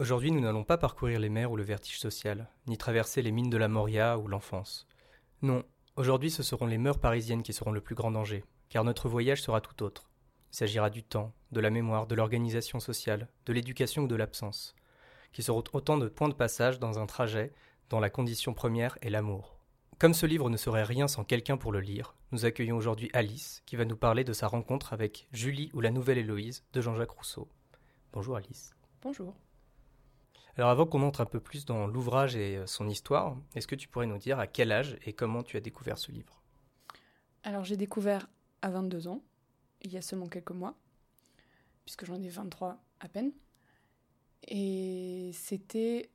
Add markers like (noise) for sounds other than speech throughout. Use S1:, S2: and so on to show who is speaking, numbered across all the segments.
S1: Aujourd'hui, nous n'allons pas parcourir les mers ou le vertige social, ni traverser les mines de la Moria ou l'enfance. Non, aujourd'hui ce seront les mœurs parisiennes qui seront le plus grand danger, car notre voyage sera tout autre. Il s'agira du temps, de la mémoire, de l'organisation sociale, de l'éducation ou de l'absence, qui seront autant de points de passage dans un trajet dont la condition première est l'amour. Comme ce livre ne serait rien sans quelqu'un pour le lire, nous accueillons aujourd'hui Alice, qui va nous parler de sa rencontre avec Julie ou la nouvelle Héloïse de Jean-Jacques Rousseau. Bonjour Alice.
S2: Bonjour.
S1: Alors avant qu'on entre un peu plus dans l'ouvrage et euh, son histoire, est-ce que tu pourrais nous dire à quel âge et comment tu as découvert ce livre?
S2: Alors j'ai découvert à 22 ans, il y a seulement quelques mois, puisque j'en ai 23 à peine. Et c'était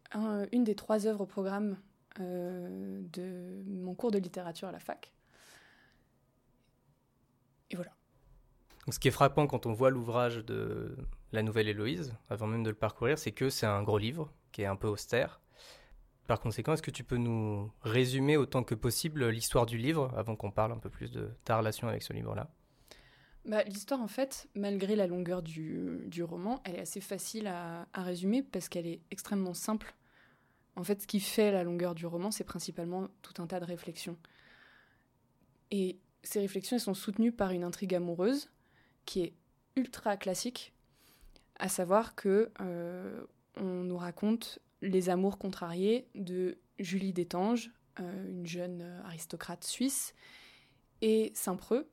S2: une des trois œuvres au programme euh, de mon cours de littérature à la fac. Et voilà.
S1: ce qui est frappant quand on voit l'ouvrage de la nouvelle Héloïse, avant même de le parcourir, c'est que c'est un gros livre qui est un peu austère. Par conséquent, est-ce que tu peux nous résumer autant que possible l'histoire du livre avant qu'on parle un peu plus de ta relation avec ce livre-là?
S2: Bah, L'histoire, en fait, malgré la longueur du, du, roman, elle est assez facile à, à résumer parce qu'elle est extrêmement simple. En fait, ce qui fait la longueur du roman, c'est principalement tout un tas de réflexions. Et ces réflexions, elles sont soutenues par une intrigue amoureuse qui est ultra classique, à savoir que euh, on nous raconte les amours contrariés de Julie d'Étanges, euh, une jeune aristocrate suisse, et Saint-Preux,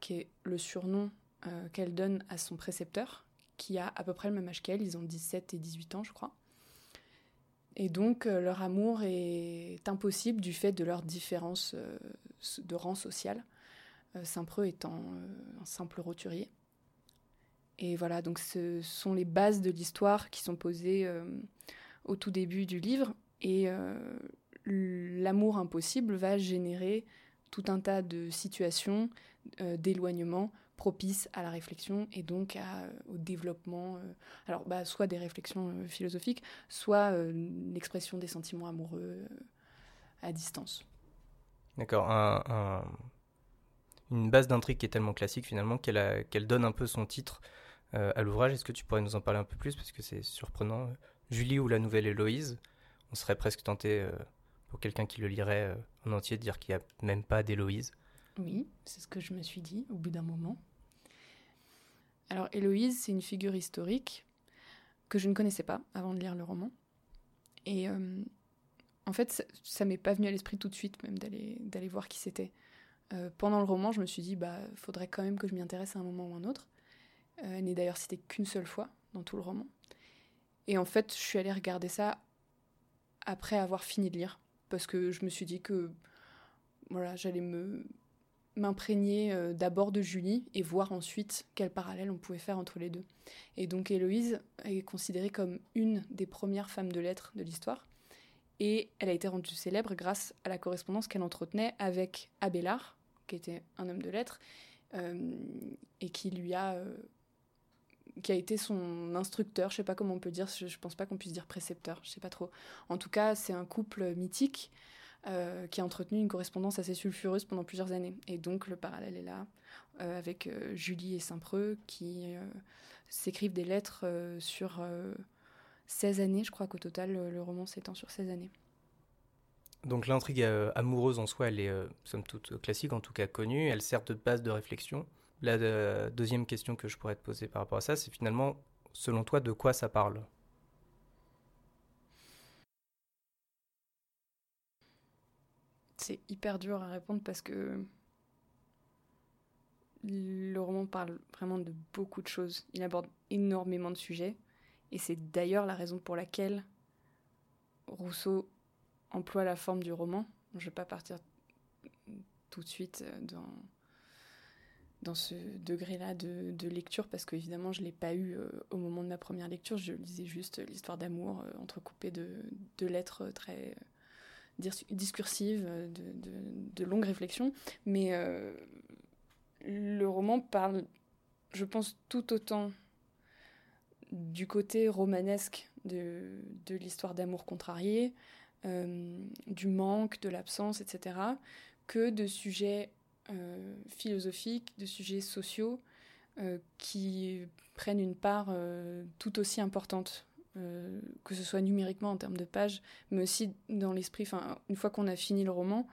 S2: qui est le surnom euh, qu'elle donne à son précepteur, qui a à peu près le même âge qu'elle, ils ont 17 et 18 ans, je crois. Et donc, leur amour est impossible du fait de leur différence de rang social, Saint-Preux étant un simple roturier. Et voilà, donc ce sont les bases de l'histoire qui sont posées euh, au tout début du livre. Et euh, l'amour impossible va générer tout un tas de situations euh, d'éloignement propices à la réflexion et donc au développement, alors bah, soit des réflexions philosophiques, soit l'expression des sentiments amoureux à distance.
S1: D'accord, une base d'intrigue qui est tellement classique finalement qu'elle donne un peu son titre à l'ouvrage. Est-ce que tu pourrais nous en parler un peu plus? Parce que c'est surprenant Julie ou la nouvelle Héloïse, on serait presque tenté euh, pour quelqu'un qui le lirait euh, en entier de dire qu'il n'y a même pas d'Héloïse.
S2: Oui, c'est ce que je me suis dit au bout d'un moment. Alors Héloïse, c'est une figure historique que je ne connaissais pas avant de lire le roman. Et en fait, ça, ça m'est pas venu à l'esprit tout de suite même d'aller voir qui c'était. pendant le roman, je me suis dit, bah, faudrait quand même que je m'y intéresse à un moment ou un autre. Euh, elle n'est d'ailleurs citée qu'une seule fois dans tout le roman. Et en fait, je suis allée regarder ça après avoir fini de lire, parce que je me suis dit que voilà, j'allais me m'imprégner euh, d'abord de Julie et voir ensuite quel parallèle on pouvait faire entre les deux. Et donc Héloïse est considérée comme une des premières femmes de lettres de l'histoire, et elle a été rendue célèbre grâce à la correspondance qu'elle entretenait avec Abélard, qui était un homme de lettres, euh, et qui lui a qui a été son instructeur, je sais pas comment on peut dire, je, je pense pas qu'on puisse dire précepteur, je sais pas trop. En tout cas, c'est un couple mythique euh, qui a entretenu une correspondance assez sulfureuse pendant plusieurs années. Et donc le parallèle est là, euh, avec euh, Julie et Saint-Preux qui s'écrivent des lettres sur 16 années, je crois qu'au total le roman s'étend sur 16 années.
S1: Donc l'intrigue amoureuse en soi, elle est somme toute classique, en tout cas connue, elle sert de base de réflexion. La euh, deuxième question que je pourrais te poser par rapport à ça, c'est finalement, selon toi, de quoi ça parle?
S2: C'est hyper dur à répondre parce que le roman parle vraiment de beaucoup de choses. Il aborde énormément de sujets. Et c'est d'ailleurs la raison pour laquelle Rousseau emploie la forme du roman. Je ne vais pas partir tout de suite dans dans ce degré-là de, lecture parce qu'évidemment je ne l'ai pas eu euh, au moment de ma première lecture. Je lisais juste l'histoire d'amour euh, entrecoupée de, lettres très euh, discursives, de, de, longues réflexions. Mais le roman parle, je pense, tout autant du côté romanesque de, l'histoire d'amour contrarié, du manque, de l'absence, etc., que de sujets philosophiques, de sujets sociaux euh, qui prennent une part euh, tout aussi importante que ce soit numériquement en termes de pages, mais aussi dans l'esprit. Enfin, une fois qu'on a fini le roman,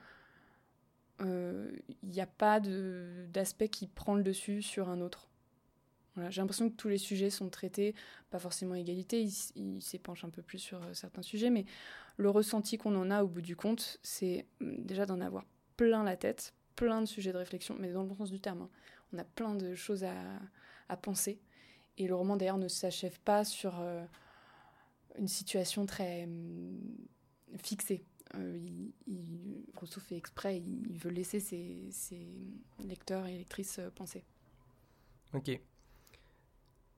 S2: il n'y a pas d'aspect qui prend le dessus sur un autre. J'ai l'impression que tous les sujets sont traités, pas forcément égalité, il, s'épanche un peu plus sur certains sujets, mais le ressenti qu'on en a au bout du compte, c'est déjà d'en avoir plein la tête, plein de sujets de réflexion, mais dans le bon sens du terme. Hein. On a plein de choses à, penser. Et le roman d'ailleurs ne s'achève pas sur euh, une situation très hum, fixée. Euh, Rousseau fait exprès, il, veut laisser ses, lecteurs et lectrices euh, penser.
S1: Ok.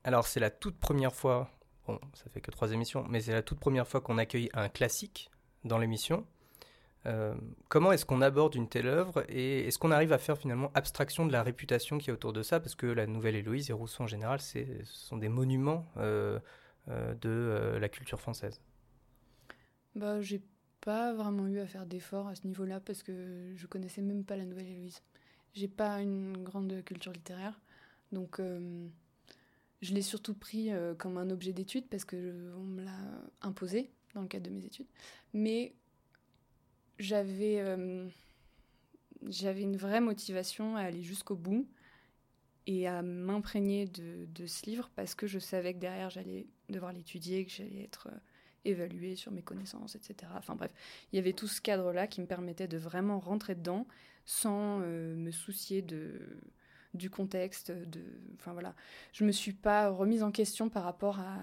S1: Alors c'est la toute première fois, bon ça fait que trois émissions, mais c'est la toute première fois qu'on accueille un classique dans l'émission. Euh, comment est-ce qu'on aborde une telle œuvre et est-ce qu'on arrive à faire finalement abstraction de la réputation qui est autour de ça? Parce que la Nouvelle Héloïse et Rousseau en général, ce sont des monuments euh, euh, de la culture française.
S2: Bah, j'ai pas vraiment eu à faire d'efforts à ce niveau-là parce que je connaissais même pas la Nouvelle Héloïse. J'ai pas une grande culture littéraire, donc je l'ai surtout pris comme un objet d'étude parce que on me l'a imposé dans le cadre de mes études. Mais j'avais euh, j'avais une vraie motivation à aller jusqu'au bout et à m'imprégner de, de, ce livre parce que je savais que derrière j'allais devoir l'étudier, que j'allais être euh, évaluée sur mes connaissances, etc. Enfin bref, il y avait tout ce cadre-là qui me permettait de vraiment rentrer dedans sans euh, me soucier de du contexte. De, enfin voilà, je me suis pas remise en question par rapport à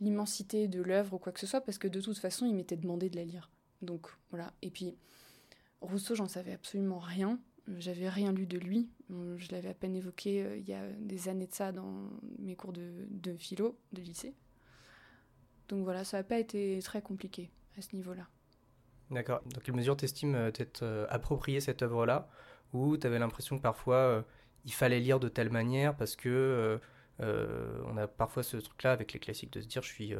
S2: l'immensité de l'œuvre ou quoi que ce soit parce que de toute façon il m'était demandé de la lire. Donc voilà. Et puis Rousseau, j'en savais absolument rien. J'avais rien lu de lui. Je l'avais à peine évoqué euh, il y a des années de ça dans mes cours de, philo de lycée. Donc voilà, ça n'a pas été très compliqué à ce niveau-là.
S1: D'accord. Dans quelle mesure t'estimes euh, t'être euh, approprié cette œuvre-là? Ou tu avais l'impression que parfois il fallait lire de telle manière parce que on a parfois ce truc-là avec les classiques de se dire je suis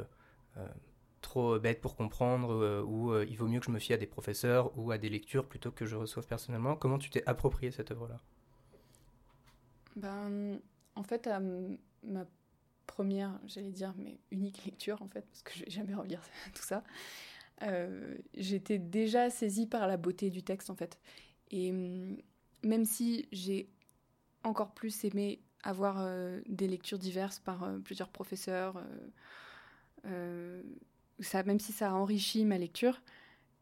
S1: trop bête pour comprendre euh, ou euh, il vaut mieux que je me fie à des professeurs ou à des lectures plutôt que je reçoive personnellement. Comment tu t'es approprié cette œuvre-là?
S2: Ben, En fait, ma première, j'allais dire, mais unique lecture, en fait, parce que je vais jamais relire (laughs) tout ça, euh, j'étais déjà saisie par la beauté du texte, en fait. Et même si j'ai encore plus aimé avoir des lectures diverses par plusieurs professeurs, même si ça a enrichi ma lecture,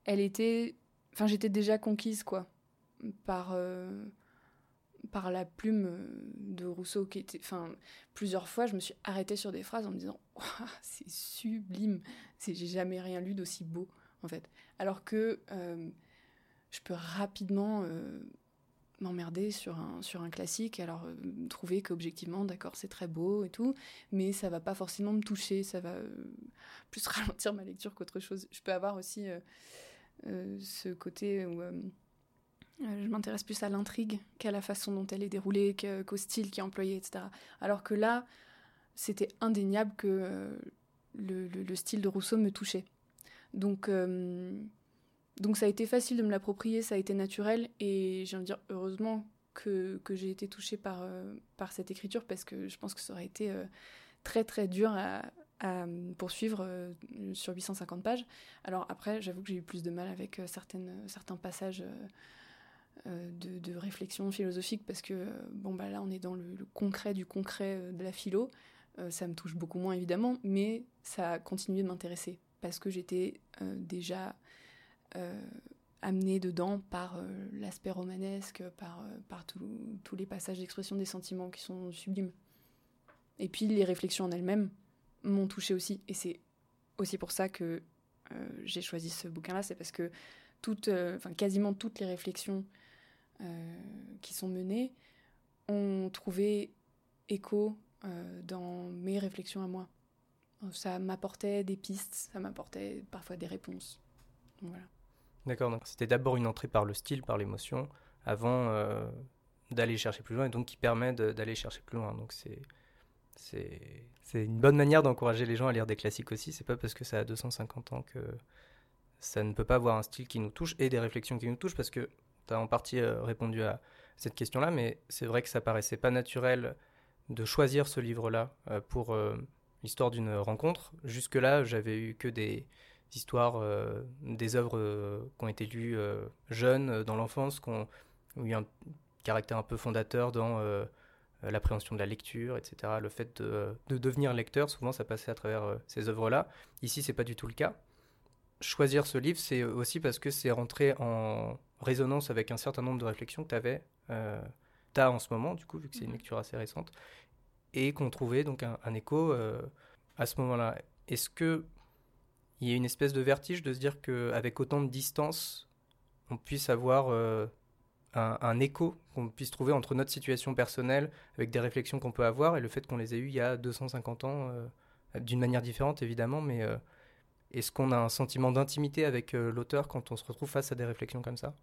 S2: elle était, enfin, j'étais déjà conquise quoi, par euh, par la plume de Rousseau qui était, enfin, plusieurs fois, je me suis arrêtée sur des phrases en me disant, (laughs) c'est sublime, j'ai jamais rien lu d'aussi beau en fait, alors que euh, je peux rapidement euh, m'emmerder sur un, sur un classique, alors euh, trouver qu'objectivement, d'accord, c'est très beau et tout, mais ça va pas forcément me toucher, ça va euh, plus (laughs) ralentir ma lecture qu'autre chose. Je peux avoir aussi euh, ce côté où je m'intéresse plus à l'intrigue qu'à la façon dont elle est déroulée, qu'au style qui est employé, etc. Alors que là, c'était indéniable que le, le, le, style de Rousseau me touchait. Donc donc ça a été facile de me l'approprier, ça a été naturel et j'ai envie de dire heureusement que, que j'ai été touchée par, euh, par cette écriture parce que je pense que ça aurait été euh, très très dur à, poursuivre euh, sur 850 pages. Alors après, j'avoue que j'ai eu plus de mal avec certaines, certains passages de, de, réflexion philosophique parce que bon bah là on est dans le, le concret du concret de la philo. ça me touche beaucoup moins évidemment, mais ça a continué de m'intéresser parce que j'étais déjà amené dedans par euh, l'aspect romanesque, par, euh, tous les passages d'expression des sentiments qui sont sublimes. Et puis les réflexions en elles-mêmes m'ont touché aussi. Et c'est aussi pour ça que j'ai choisi ce bouquin-là, c'est parce que quasiment toutes les réflexions qui sont menées ont trouvé écho dans mes réflexions à moi. Ça m'apportait des pistes, ça m'apportait parfois des réponses. Voilà.
S1: D'accord, donc c'était d'abord une entrée par le style, par l'émotion, avant euh, d'aller chercher plus loin, et donc qui permet d'aller chercher plus loin. Donc c'est c'est une bonne manière d'encourager les gens à lire des classiques aussi. C'est pas parce que ça a 250 ans que ça ne peut pas avoir un style qui nous touche et des réflexions qui nous touchent, parce que tu as en partie euh, répondu à cette question-là, mais c'est vrai que ça paraissait pas naturel de choisir ce livre-là euh, pour l'histoire d'une rencontre. Jusque-là, j'avais eu que des histoires, des œuvres qui ont été lues jeunes dans l'enfance, qui ont eu un caractère un peu fondateur dans l'appréhension de la lecture, etc. Le fait de, devenir lecteur, souvent ça passait à travers ces œuvres-là. Ici, c'est pas du tout le cas. Choisir ce livre, c'est aussi parce que c'est rentré en résonance avec un certain nombre de réflexions que tu avais, euh, as en ce moment, du coup, vu que c'est une lecture assez récente, et qu'on trouvait donc un, écho euh, à ce moment-là. Est-ce que il y a une espèce de vertige de se dire qu'avec autant de distance, on puisse avoir euh, un, écho qu'on puisse trouver entre notre situation personnelle, avec des réflexions qu'on peut avoir, et le fait qu'on les ait eues il y a 250 ans, d'une manière différente évidemment, mais est-ce qu'on a un sentiment d'intimité avec euh, l'auteur quand on se retrouve face à des réflexions comme ça?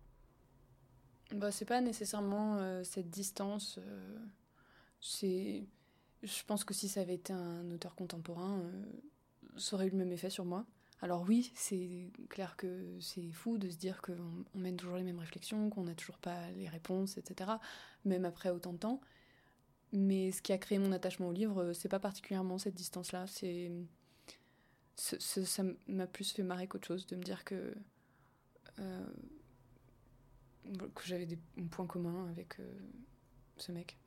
S2: Bah, C'est pas nécessairement euh, cette distance. Euh, c'est, je pense que si ça avait été un auteur contemporain, ça aurait eu le même effet sur moi. Alors oui, c'est clair que c'est fou de se dire qu'on on mène toujours les mêmes réflexions, qu'on n'a toujours pas les réponses, etc. Même après autant de temps. Mais ce qui a créé mon attachement au livre, c'est pas particulièrement cette distance-là. C'est ça m'a plus fait marrer qu'autre chose de me dire que, euh, j'avais des points communs avec euh, ce mec.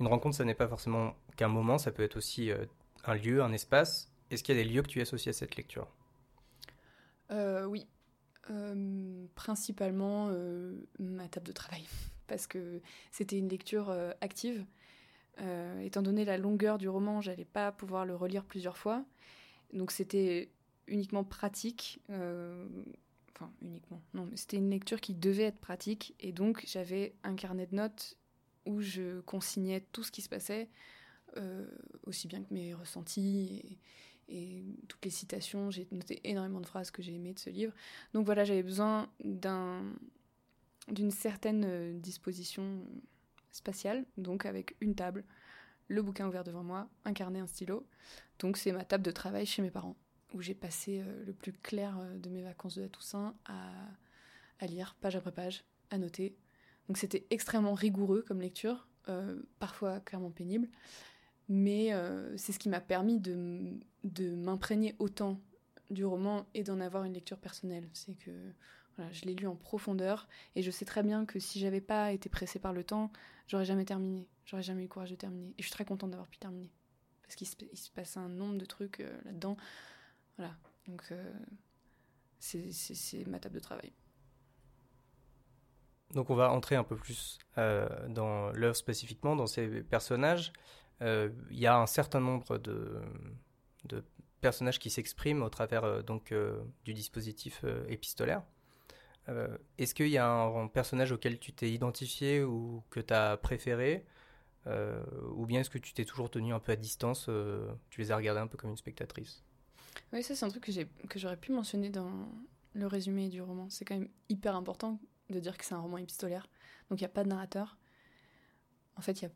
S1: Une rencontre, ça n'est pas forcément qu'un moment, ça peut être aussi euh, un lieu, un espace. Est-ce qu'il y a des lieux que tu associes à cette lecture?
S2: Oui. principalement ma table de travail. (laughs) Parce que c'était une lecture active euh, étant donné la longueur du roman, j'allais pas pouvoir le relire plusieurs fois. Donc c'était uniquement pratique. Euh, enfin, uniquement. Non, mais c'était une lecture qui devait être pratique. Et donc j'avais un carnet de notes où je consignais tout ce qui se passait, euh, aussi bien que mes ressentis et, toutes les citations. J'ai noté énormément de phrases que j'ai aimées de ce livre. Donc voilà, j'avais besoin d'un d'une certaine disposition spatiale, donc avec une table, le bouquin ouvert devant moi, un carnet, un stylo. Donc c'est ma table de travail chez mes parents, où j'ai passé euh, le plus clair euh, de mes vacances de la Toussaint à, lire page après page, à noter. Donc c'était extrêmement rigoureux comme lecture, euh, parfois clairement pénible, mais c'est ce qui m'a permis de, de m'imprégner autant du roman et d'en avoir une lecture personnelle. C'est que je l'ai lu en profondeur et je sais très bien que si j'avais pas été pressée par le temps, j'aurais jamais terminé. J'aurais jamais eu le courage de terminer. Et je suis très contente d'avoir pu terminer. Parce qu'il se, passe un nombre de trucs euh, là-dedans. Voilà. Donc, euh, c'est ma table de travail.
S1: Donc, on va entrer un peu plus euh, dans l'œuvre spécifiquement, dans ces personnages. Il y a un certain nombre de, de personnages qui s'expriment au travers donc, du dispositif épistolaire. Euh, est-ce qu'il y a un, personnage auquel tu t'es identifié ou que tu as préféré euh, Ou bien est-ce que tu t'es toujours tenu un peu à distance euh, Tu les as regardés un peu comme une spectatrice?
S2: Oui, ça c'est un truc que j'aurais pu mentionner dans le résumé du roman. C'est quand même hyper important de dire que c'est un roman épistolaire. Donc il n'y a pas de narrateur. En fait, il y a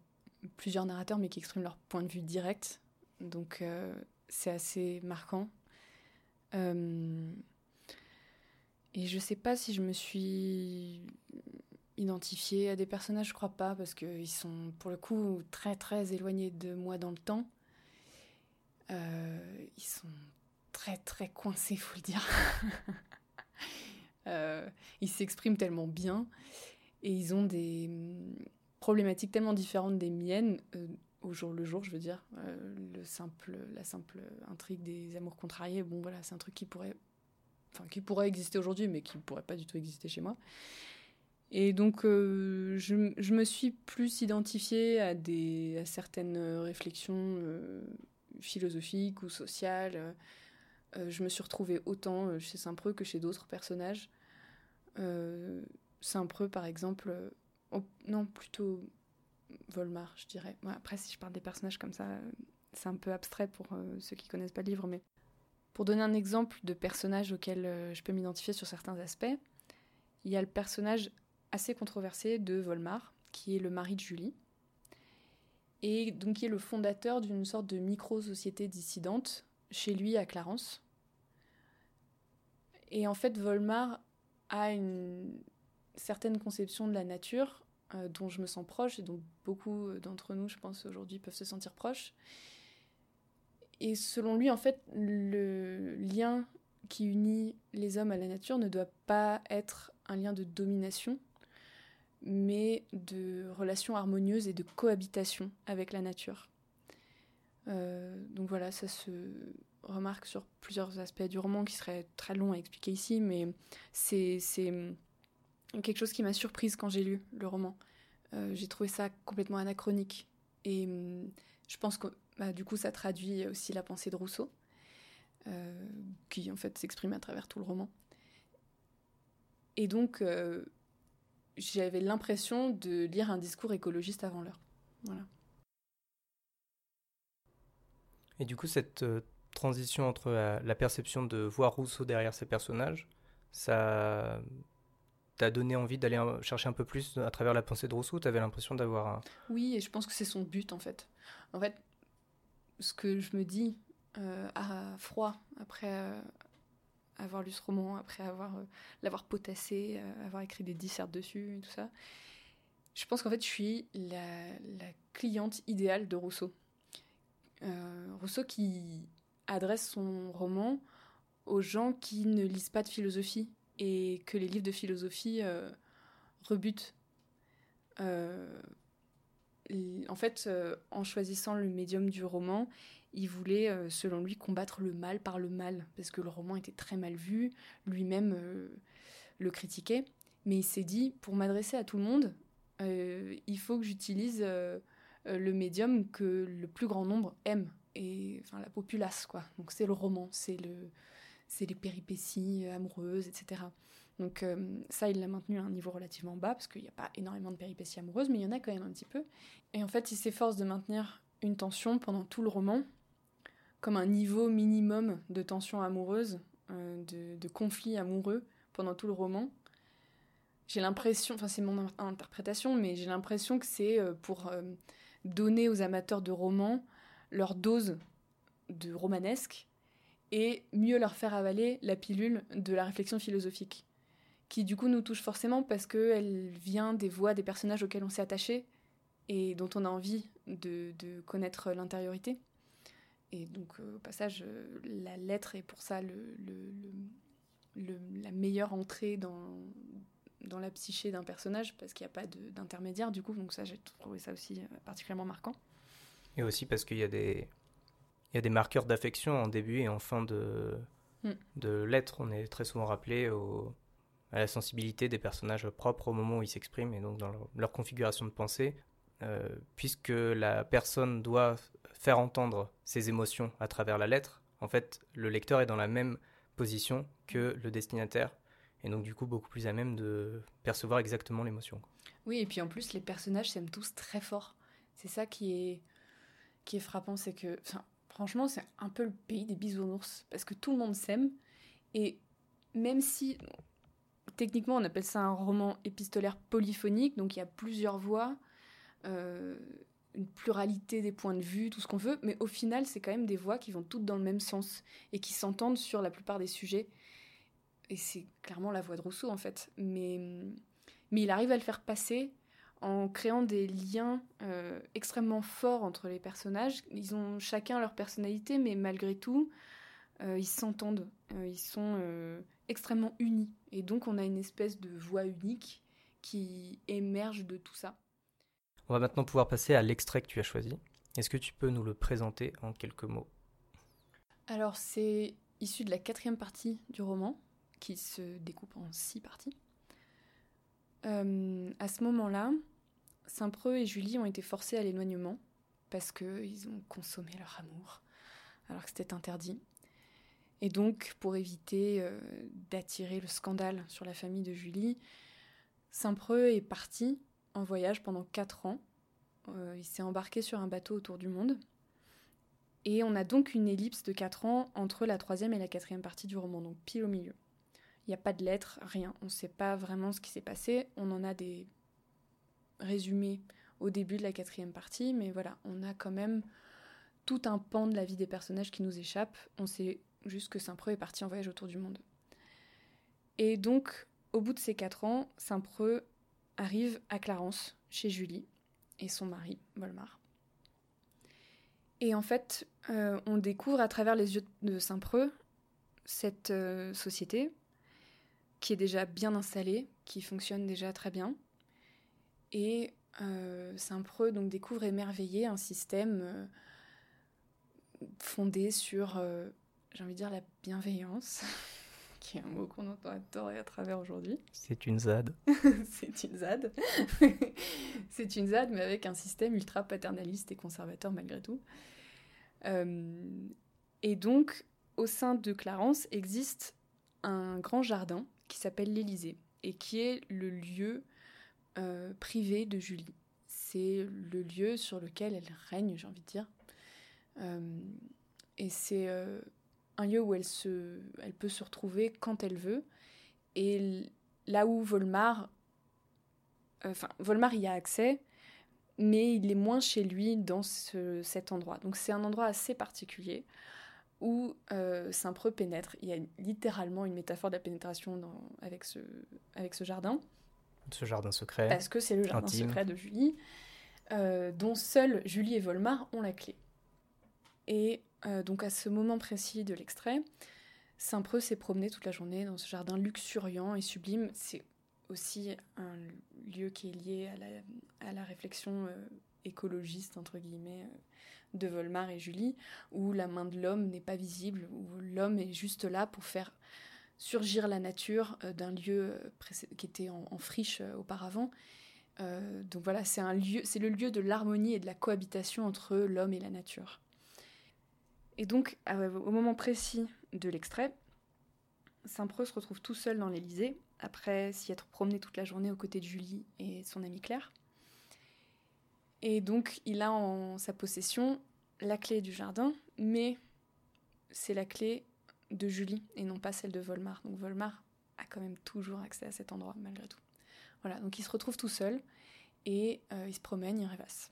S2: plusieurs narrateurs mais qui expriment leur point de vue direct. Donc c'est assez marquant. Et je sais pas si je me suis identifiée à des personnages, je crois pas, parce qu'ils sont pour le coup très très éloignés de moi dans le temps. Euh, ils sont très très coincés, faut le dire. (laughs) euh, ils s'expriment tellement bien et ils ont des problématiques tellement différentes des miennes. Au jour le jour, je veux dire, euh, le simple, la simple intrigue des amours contrariés, bon voilà, c'est un truc qui pourrait exister aujourd'hui, mais qui ne pourrait pas du tout exister chez moi. Et donc, euh, je, me suis plus identifiée à, des, à certaines réflexions euh, philosophiques ou sociales. Je me suis retrouvée autant chez Saint-Preux que chez d'autres personnages. Saint-Preux, par exemple, non, plutôt Volmar, je dirais. après, si je parle des personnages comme ça, c'est un peu abstrait pour ceux qui connaissent pas le livre, mais pour donner un exemple de personnage auquel euh, je peux m'identifier sur certains aspects, il y a le personnage assez controversé de Volmar, qui est le mari de Julie, et donc qui est le fondateur d'une sorte de micro-société dissidente chez lui à Clarence. Et en fait, Volmar a une certaine conception de la nature euh, dont je me sens proche et dont beaucoup d'entre nous, je pense, aujourd'hui peuvent se sentir proches. et selon lui, en fait, le lien qui unit les hommes à la nature ne doit pas être un lien de domination, mais de relation harmonieuse et de cohabitation avec la nature. Euh, donc voilà, ça se remarque sur plusieurs aspects du roman qui serait très long à expliquer ici, mais c'est quelque chose qui m'a surprise quand j'ai lu le roman. Euh, j'ai trouvé ça complètement anachronique. Et hum, je pense que bah, du coup, ça traduit aussi la pensée de Rousseau, euh, qui en fait s'exprime à travers tout le roman. Et donc, euh, j'avais l'impression de lire un discours écologiste avant l'heure. Voilà.
S1: Et du coup, cette transition entre la, perception de voir Rousseau derrière ses personnages, ça t'a donné envie d'aller chercher un peu plus à travers la pensée de Rousseau Tu avais l'impression d'avoir un...
S2: Oui, et je pense que c'est son but en fait. En fait, ce que je me dis euh, à froid après euh, avoir lu ce roman, après avoir euh, l'avoir potassé, avoir écrit des dissertes dessus et tout ça, je pense qu'en fait je suis la, la, cliente idéale de Rousseau. Rousseau qui adresse son roman aux gens qui ne lisent pas de philosophie et que les livres de philosophie rebutent en fait, euh, en choisissant le médium du roman, il voulait, euh, selon lui, combattre le mal par le mal, parce que le roman était très mal vu, lui-même euh, le critiquait. Mais il s'est dit, pour m'adresser à tout le monde, il faut que j'utilise le médium que le plus grand nombre aime, et enfin la populace, quoi. Donc c'est le roman, c'est le, c'est les péripéties amoureuses, etc. Donc euh, ça, il l'a maintenu à un niveau relativement bas, parce qu'il n'y a pas énormément de péripéties amoureuses, mais il y en a quand même un petit peu. Et en fait, il s'efforce de maintenir une tension pendant tout le roman, comme un niveau minimum de tension amoureuse, euh, de, conflit amoureux pendant tout le roman. J'ai l'impression, enfin c'est mon interprétation, mais j'ai l'impression que c'est euh, pour donner aux amateurs de romans leur dose de romanesque et mieux leur faire avaler la pilule de la réflexion philosophique qui du coup nous touche forcément parce qu'elle vient des voix des personnages auxquels on s'est attaché et dont on a envie de, connaître l'intériorité. Et donc euh, au passage, euh, la lettre est pour ça la meilleure entrée dans, dans la psyché d'un personnage parce qu'il n'y a pas d'intermédiaire du coup, donc ça j'ai trouvé ça aussi euh, particulièrement marquant.
S1: Et aussi parce qu'il y a des, il y a des marqueurs d'affection en début et en fin de, mm. de lettre. On est très souvent rappelé au, à la sensibilité des personnages propres au moment où ils s'expriment et donc dans leur, configuration de pensée, euh, puisque la personne doit faire entendre ses émotions à travers la lettre, en fait, le lecteur est dans la même position que le destinataire, et donc du coup beaucoup plus à même de percevoir exactement l'émotion.
S2: Oui, et puis en plus, les personnages s'aiment tous très fort. C'est ça qui est, qui est frappant, c'est que, franchement, c'est un peu le pays des bisounours, parce que tout le monde s'aime, et même si techniquement, on appelle ça un roman épistolaire polyphonique, donc il y a plusieurs voix, euh, une pluralité des points de vue, tout ce qu'on veut, mais au final, c'est quand même des voix qui vont toutes dans le même sens et qui s'entendent sur la plupart des sujets. Et c'est clairement la voix de Rousseau, en fait. Mais, mais il arrive à le faire passer en créant des liens euh, extrêmement forts entre les personnages. Ils ont chacun leur personnalité, mais malgré tout, euh, ils s'entendent. ils sont extrêmement unis. Et donc on a une espèce de voix unique qui émerge de tout ça.
S1: On va maintenant pouvoir passer à l'extrait que tu as choisi. Est-ce que tu peux nous le présenter en quelques mots?
S2: Alors c'est issu de la quatrième partie du roman, qui se découpe en six parties. Euh, à ce moment-là, Saint-Preux et Julie ont été forcés à l'éloignement parce qu'ils ont consommé leur amour alors que c'était interdit. Et donc, pour éviter euh, d'attirer le scandale sur la famille de Julie, Saint-Preux est parti en voyage pendant 4 ans. Euh, il s'est embarqué sur un bateau autour du monde. Et on a donc une ellipse de 4 ans entre la troisième et la quatrième partie du roman, donc pile au milieu. Il n'y a pas de lettres, rien. On ne sait pas vraiment ce qui s'est passé. On en a des résumés au début de la quatrième partie, mais voilà, on a quand même tout un pan de la vie des personnages qui nous échappe. On sait juste que Saint-Preux est parti en voyage autour du monde. Et donc, au bout de ces quatre ans, Saint-Preux arrive à Clarence, chez Julie et son mari, Volmar. Et en fait, euh, on découvre à travers les yeux de Saint-Preux cette euh, société qui est déjà bien installée, qui fonctionne déjà très bien. Et euh, Saint-Preux donc découvre émerveillé un système fondé sur, j'ai envie de dire, la bienveillance, (laughs) qui est un mot qu'on entend à tort et à travers aujourd'hui.
S1: C'est une ZAD. (laughs)
S2: c'est une ZAD. (laughs) c'est une ZAD, mais avec un système ultra paternaliste et conservateur malgré tout. Euh, et donc, au sein de Clarence existe un grand jardin qui s'appelle l'Élysée et qui est le lieu euh, privé de Julie. C'est le lieu sur lequel elle règne, j'ai envie de dire. Euh, et c'est un lieu où elle, se, elle peut se retrouver quand elle veut. Et là où Volmar, enfin, Volmar y a accès, mais il est moins chez lui dans cet endroit. Donc c'est un endroit assez particulier où euh, Saint-Preux pénètre. Il y a littéralement une métaphore de la pénétration avec, ce, avec ce jardin.
S1: Ce jardin secret.
S2: Parce que c'est le jardin secret de Julie, euh, dont seuls Julie et Volmar ont la clé. Et euh, donc à ce moment précis de l'extrait, Saint-Preux s'est promené toute la journée dans ce jardin luxuriant et sublime. C'est aussi un lieu qui est lié à la, à la réflexion euh, écologiste, entre guillemets, de Volmar et Julie, où la main de l'homme n'est pas visible, où l'homme est juste là pour faire surgir la nature d'un lieu qui était en, friche auparavant. donc voilà, c'est un lieu, c'est le lieu de l'harmonie et de la cohabitation entre l'homme et la nature. Et donc, au moment précis de l'extrait, Saint-Preux se retrouve tout seul dans l'Élysée, après s'y être promené toute la journée aux côtés de Julie et son amie Claire. Et donc, il a en sa possession la clé du jardin, mais c'est la clé de Julie et non pas celle de Volmar. Donc Volmar a quand même toujours accès à cet endroit, malgré tout. Voilà, donc il se retrouve tout seul et euh, il se promène, il rêvasse.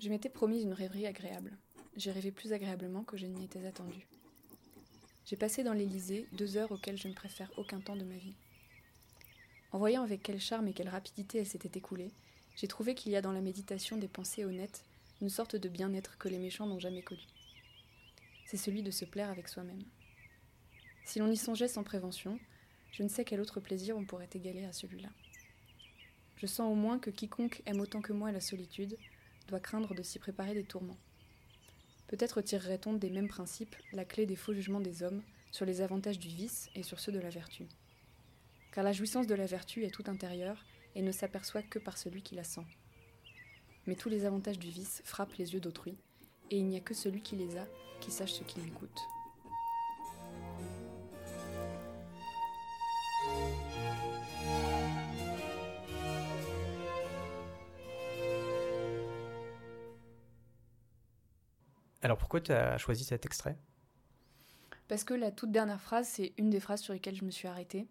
S2: Je m'étais promis une rêverie agréable. J'ai rêvé plus agréablement que je n'y étais attendu. J'ai passé dans l'Élysée deux heures auxquelles je ne préfère aucun temps de ma vie. En voyant avec quel charme et quelle rapidité elle s'était écoulée, j'ai trouvé qu'il y a dans la méditation des pensées honnêtes une sorte de bien-être que les méchants n'ont jamais connu. C'est celui de se plaire avec soi-même. Si l'on y songeait sans prévention, je ne sais quel autre plaisir on pourrait égaler à celui-là. Je sens au moins que quiconque aime autant que moi la solitude doit craindre de s'y préparer des tourments. Peut-être tirerait-on des mêmes principes la clé des faux jugements des hommes sur les avantages du vice et sur ceux de la vertu. Car la jouissance de la vertu est tout intérieure et ne s'aperçoit que par celui qui la sent. Mais tous les avantages du vice frappent les yeux d'autrui, et il n'y a que celui qui les a qui sache ce qui lui coûte.
S1: Alors pourquoi tu as choisi cet extrait?
S2: Parce que la toute dernière phrase, c'est une des phrases sur lesquelles je me suis arrêtée.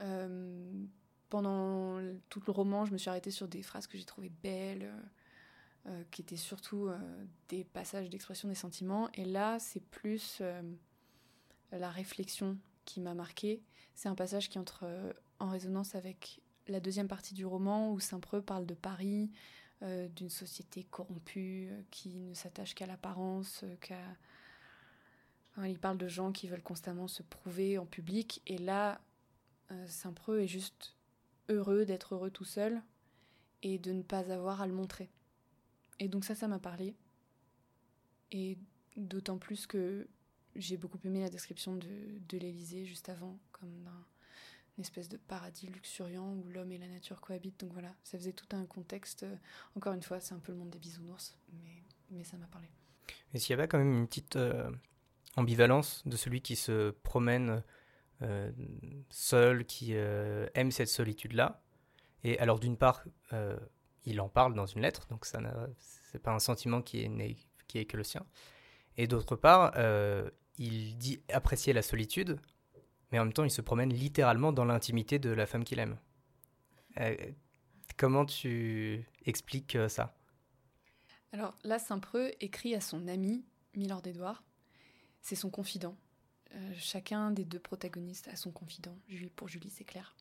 S2: Euh, pendant tout le roman, je me suis arrêtée sur des phrases que j'ai trouvées belles, euh, euh, qui étaient surtout des passages d'expression des sentiments. Et là, c'est plus la réflexion qui m'a marquée. C'est un passage qui entre en résonance avec la deuxième partie du roman où Saint-Preux parle de Paris, d'une société corrompue qui ne s'attache qu'à l'apparence, qu'à... il parle de gens qui veulent constamment se prouver en public, et là, Saint-Preux est juste heureux d'être heureux tout seul et de ne pas avoir à le montrer. Et donc ça, ça m'a parlé. Et d'autant plus que j'ai beaucoup aimé la description de, l'Élysée juste avant, comme d'un espèce de paradis luxuriant où l'homme et la nature cohabitent. Donc voilà, ça faisait tout un contexte. Encore une fois, c'est un peu le monde des bisounours, mais, mais ça m'a parlé.
S1: Et s'il y avait quand même une petite euh, ambivalence de celui qui se promène euh, seul, qui euh, aime cette solitude-là, et alors d'une part, il en parle dans une lettre, donc ça c'est pas un sentiment qui est, né, qui est que le sien, et d'autre part, il dit apprécier la solitude mais en même temps, il se promène littéralement dans l'intimité de la femme qu'il aime. Euh, comment tu expliques euh, ça?
S2: Alors là, Saint-Preux écrit à son ami, Milord Édouard. C'est son confident. Chacun des deux protagonistes a son confident. Julie, pour Julie, c'est clair.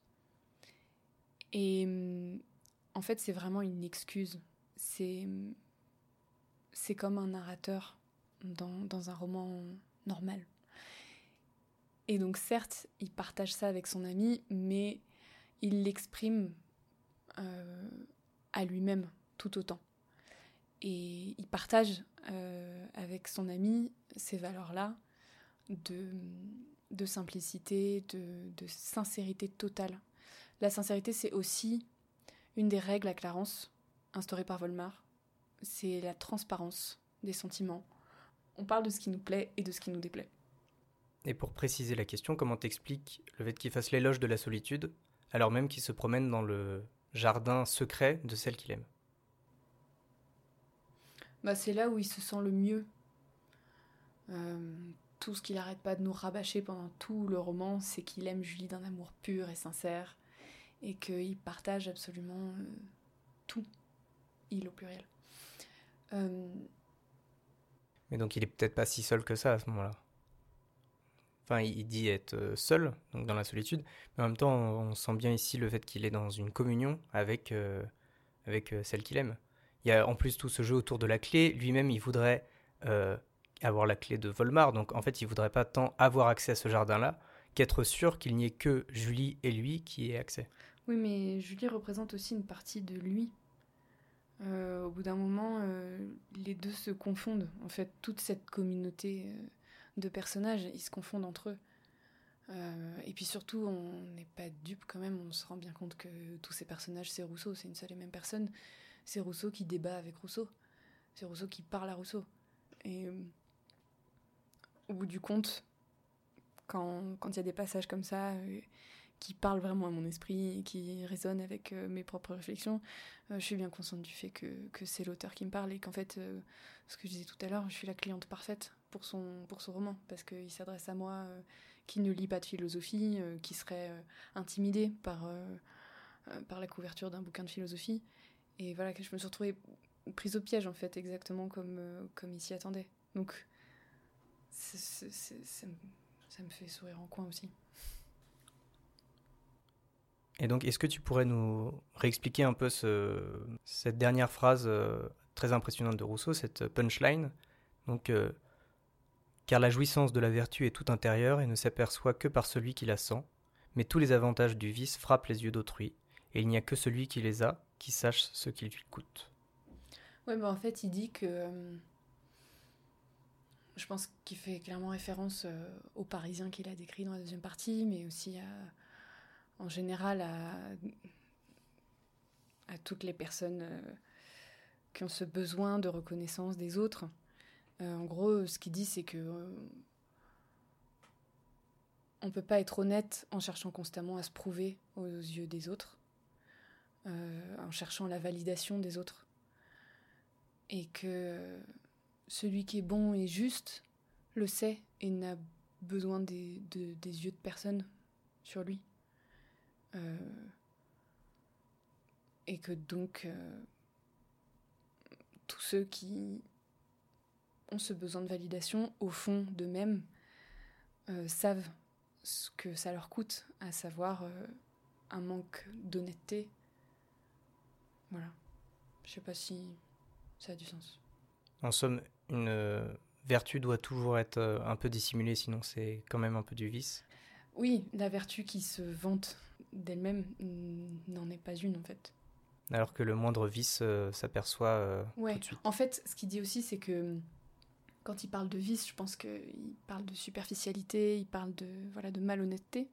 S2: Et hum, en fait, c'est vraiment une excuse. C'est c'est comme un narrateur dans, dans, un roman normal. Et donc certes, il partage ça avec son ami, mais il l'exprime euh, à lui-même tout autant. Et il partage euh, avec son ami ces valeurs-là de, de simplicité, de, de sincérité totale. La sincérité, c'est aussi une des règles à Clarence, instaurée par Volmar, c'est la transparence des sentiments. On parle de ce qui nous plaît et de ce qui nous déplaît.
S1: Et pour préciser la question, comment t'expliques le fait qu'il fasse l'éloge de la solitude, alors même qu'il se promène dans le jardin secret de celle qu'il aime?
S2: Bah, C'est là où il se sent le mieux. Euh, tout ce qu'il n'arrête pas de nous rabâcher pendant tout le roman, c'est qu'il aime Julie d'un amour pur et sincère, et qu'il partage absolument euh, tout, il au pluriel.
S1: Euh, Mais donc il est peut-être pas si seul que ça à ce moment-là. Enfin, il dit être euh, seul, donc dans la solitude, mais en même temps, on sent bien ici le fait qu'il est dans une communion avec, avec celle qu'il aime. Il y a en plus tout ce jeu autour de la clé. Lui-même, il voudrait avoir la clé de Volmar, donc en fait, il voudrait pas tant avoir accès à ce jardin-là qu'être sûr qu'il n'y ait que Julie et lui qui aient accès.
S2: Oui, mais Julie représente aussi une partie de lui. Euh, au bout d'un moment, euh, les deux se confondent. En fait, toute cette communauté euh, de personnages, ils se confondent entre eux. et puis surtout, on n'est pas dupe quand même, on se rend bien compte que tous ces personnages, c'est Rousseau, c'est une seule et même personne. C'est Rousseau qui débat avec Rousseau. C'est Rousseau qui parle à Rousseau. Et au bout du compte, quand il y a des passages comme ça, qui parle vraiment à mon esprit, qui résonne avec euh, mes propres réflexions, euh, je suis bien consciente du fait que, c'est l'auteur qui me parle et qu'en fait, euh, ce que je disais tout à l'heure, je suis la cliente parfaite pour son, pour son roman, parce qu'il s'adresse à moi qui ne lit pas de philosophie, qui serait intimidée par, par la couverture d'un bouquin de philosophie. Et voilà, que je me suis retrouvée prise au piège, en fait, exactement comme, comme il s'y attendait. Donc, ça me fait sourire en coin aussi.
S1: Et donc, est-ce que tu pourrais nous réexpliquer un peu ce, cette dernière phrase euh, très impressionnante de Rousseau, cette punchline? Donc, euh, car la jouissance de la vertu est tout intérieure et ne s'aperçoit que par celui qui la sent, mais tous les avantages du vice frappent les yeux d'autrui, et il n'y a que celui qui les a qui sache ce qu'ils lui coûtent.
S2: Oui, mais en fait, il dit que. Euh, je pense qu'il fait clairement référence aux Parisiens qu'il a décrit dans la deuxième partie, mais aussi en général à, à toutes les personnes euh, qui ont ce besoin de reconnaissance des autres. Euh, en gros, ce qu'il dit, c'est que euh, on peut pas être honnête en cherchant constamment à se prouver aux yeux des autres, en cherchant la validation des autres, et que celui qui est bon et juste le sait et n'a besoin des, yeux de personne sur lui. Euh, et que donc euh, tous ceux qui ont ce besoin de validation, au fond d'eux-mêmes, euh, savent ce que ça leur coûte, à savoir un manque d'honnêteté. Voilà. Je sais pas si ça a du sens.
S1: En somme, une vertu doit toujours être un peu dissimulée, sinon c'est quand même un peu du vice.
S2: Oui, la vertu qui se vante d'elle-même n'en est pas une en fait.
S1: Alors que le moindre vice euh, s'aperçoit euh, tout de suite.
S2: En fait, ce qu'il dit aussi, c'est que quand il parle de vice, je pense qu'il parle de superficialité, il parle de, voilà, de malhonnêteté,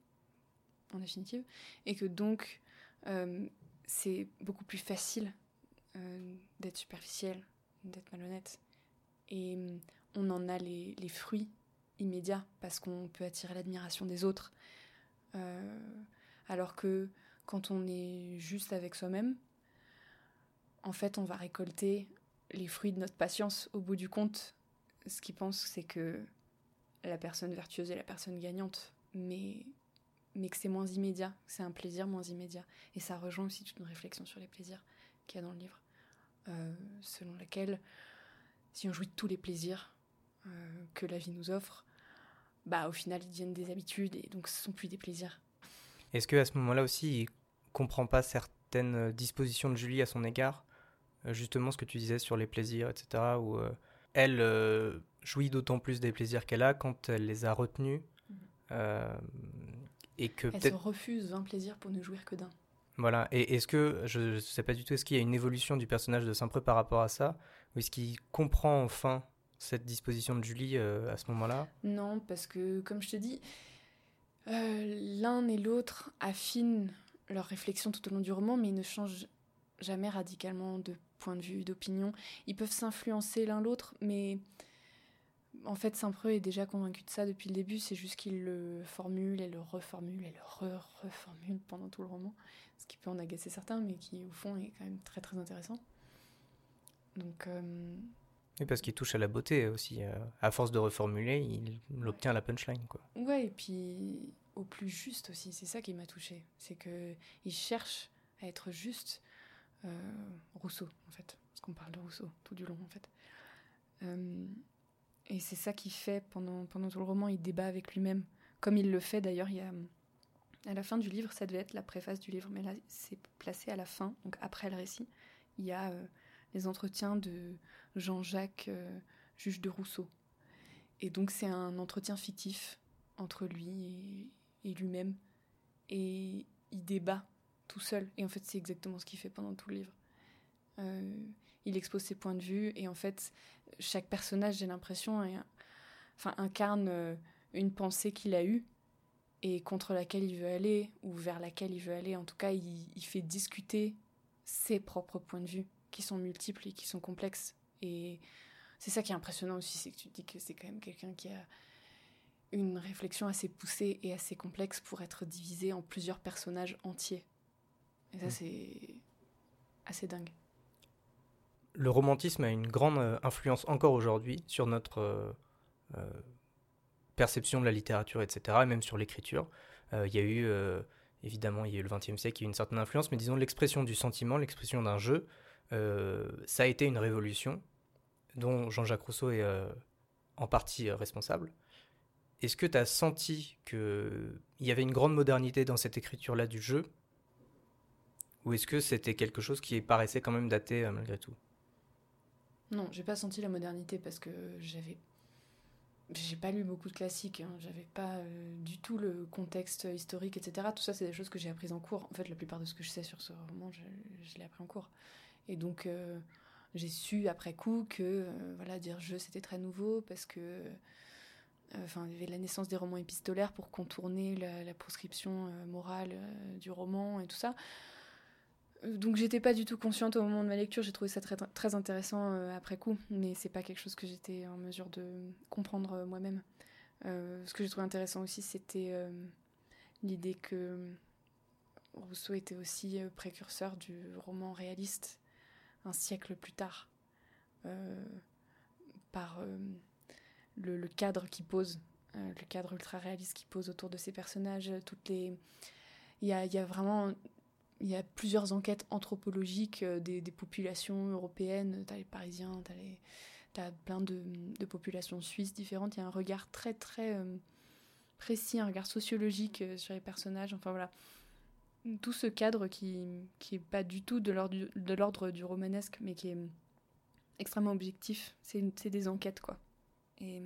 S2: en définitive, et que donc euh, c'est beaucoup plus facile d'être superficiel, d'être malhonnête. Et on en a les, fruits immédiats parce qu'on peut attirer l'admiration des autres. Alors que quand on est juste avec soi-même, en fait, on va récolter les fruits de notre patience. Au bout du compte, ce qu'il pense, c'est que la personne vertueuse est la personne gagnante, mais, mais que c'est moins immédiat, c'est un plaisir moins immédiat. Et ça rejoint aussi toute une réflexion sur les plaisirs qu'il y a dans le livre, euh, selon laquelle, si on jouit de tous les plaisirs euh, que la vie nous offre, bah, au final, ils deviennent des habitudes et donc ce sont plus des plaisirs.
S1: Est-ce qu'à ce moment-là aussi, il comprend pas certaines dispositions de Julie à son égard? Justement, ce que tu disais sur les plaisirs, etc., où elle jouit d'autant plus des plaisirs qu'elle a quand elle les a retenus.
S2: Mhm. et que elle se refuse 20 plaisirs pour ne jouir que d'un.
S1: Voilà, et est-ce que, je ne sais pas du tout, est-ce qu'il y a une évolution du personnage de Saint-Preux par rapport à ça? Est-ce qu'il comprend enfin cette disposition de Julie euh, à ce moment-là?
S2: Non, parce que, comme je te dis, euh, l'un et l'autre affinent leur réflexion tout au long du roman, mais ils ne changent jamais radicalement de point de vue, d'opinion. Ils peuvent s'influencer l'un l'autre, mais en fait, Saint-Preux est déjà convaincu de ça depuis le début, c'est juste qu'il le formule et le reformule et le re-reformule pendant tout le roman ce qui peut en agacer certains, mais qui au fond est quand même très très intéressant. Donc. Euh...
S1: Oui, parce qu'il touche à la beauté aussi. Euh, à force de reformuler, il, obtient la punchline, quoi.
S2: Ouais, et puis au plus juste aussi. C'est ça qui m'a touché. C'est que il cherche à être juste. Euh, Rousseau, en fait, parce qu'on parle de Rousseau tout du long, en fait. Euh, et c'est ça qu'il fait pendant pendant tout le roman. Il débat avec lui-même, comme il le fait d'ailleurs. Il y a à la fin du livre, ça devait être la préface du livre, mais là c'est placé à la fin, donc après le récit. Il y a euh, les entretiens de Jean-Jacques, euh, juge de Rousseau. Et donc c'est un entretien fictif entre lui et, lui-même. Et il débat tout seul. Et en fait c'est exactement ce qu'il fait pendant tout le livre. Euh, il expose ses points de vue et en fait chaque personnage, j'ai l'impression, enfin, incarne une pensée qu'il a eue et contre laquelle il veut aller, ou vers laquelle il veut aller. En tout cas, il, fait discuter ses propres points de vue, qui sont multiples et qui sont complexes. Et c'est ça qui est impressionnant aussi, c'est que tu dis que c'est quand même quelqu'un qui a une réflexion assez poussée et assez complexe pour être divisé en plusieurs personnages entiers. Et ça, mm. c'est assez dingue.
S1: Le romantisme a une grande euh, influence encore aujourd'hui sur notre euh, euh, perception de la littérature, etc., et même sur l'écriture. Euh, il y a eu, évidemment, il y a eu le XXe siècle qui a eu une certaine influence, mais disons l'expression du sentiment, l'expression d'un jeu, ça a été une révolution dont Jean-Jacques Rousseau est en partie responsable. Est-ce que tu as senti qu'il y avait une grande modernité dans cette écriture-là du jeu? Ou est-ce que c'était quelque chose qui paraissait quand même daté malgré tout?
S2: Non, j'ai pas senti la modernité parce que j'avais j'ai pas lu beaucoup de classiques, hein. j'avais pas euh, du tout le contexte historique, etc. Tout ça, c'est des choses que j'ai apprises en cours. En fait, la plupart de ce que je sais sur ce roman, je, l'ai appris en cours. Et donc, euh, j'ai su après coup que, euh, voilà, dire je, c'était très nouveau parce que, enfin, il y avait la naissance des romans épistolaires pour contourner la, proscription morale du roman et tout ça. Euh, donc j'étais pas du tout consciente au moment de ma lecture, j'ai trouvé ça très, très intéressant euh, après coup, mais c'est pas quelque chose que j'étais en mesure de comprendre euh, moi-même. ce que j'ai trouvé intéressant aussi, c'était l'idée que Rousseau était aussi précurseur du roman réaliste un siècle plus tard, par le, le, cadre qu'il pose, le cadre ultra réaliste qu'il pose autour de ses personnages, toutes les... Il y a, y a vraiment il y a plusieurs enquêtes anthropologiques euh, des, populations européennes. Tu as les Parisiens, tu as, plein de, populations suisses différentes. Il y a un regard très très euh, précis, un regard sociologique euh, sur les personnages. Enfin voilà. Tout ce cadre qui qui est pas du tout de l'ordre du romanesque, mais qui est extrêmement objectif. C'est des enquêtes, quoi. Et